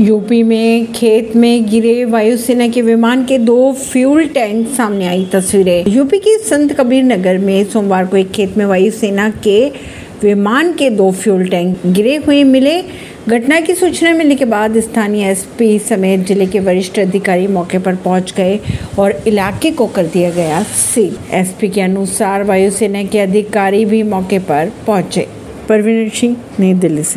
UP में खेत में गिरे वायुसेना के विमान के दो फ्यूल टैंक सामने आई तस्वीरें। यूपी के संत कबीर नगर में सोमवार को एक खेत में वायुसेना के विमान के दो फ्यूल टैंक गिरे हुए मिले। घटना की सूचना मिलने के बाद स्थानीय एसपी समेत ज़िले के वरिष्ठ अधिकारी मौके पर पहुँच गए और इलाके को कर दिया गया सील। एसपी के अनुसार वायुसेना के अधिकारी भी मौके पर पहुँचे। परवीन सिंह, नई दिल्ली से।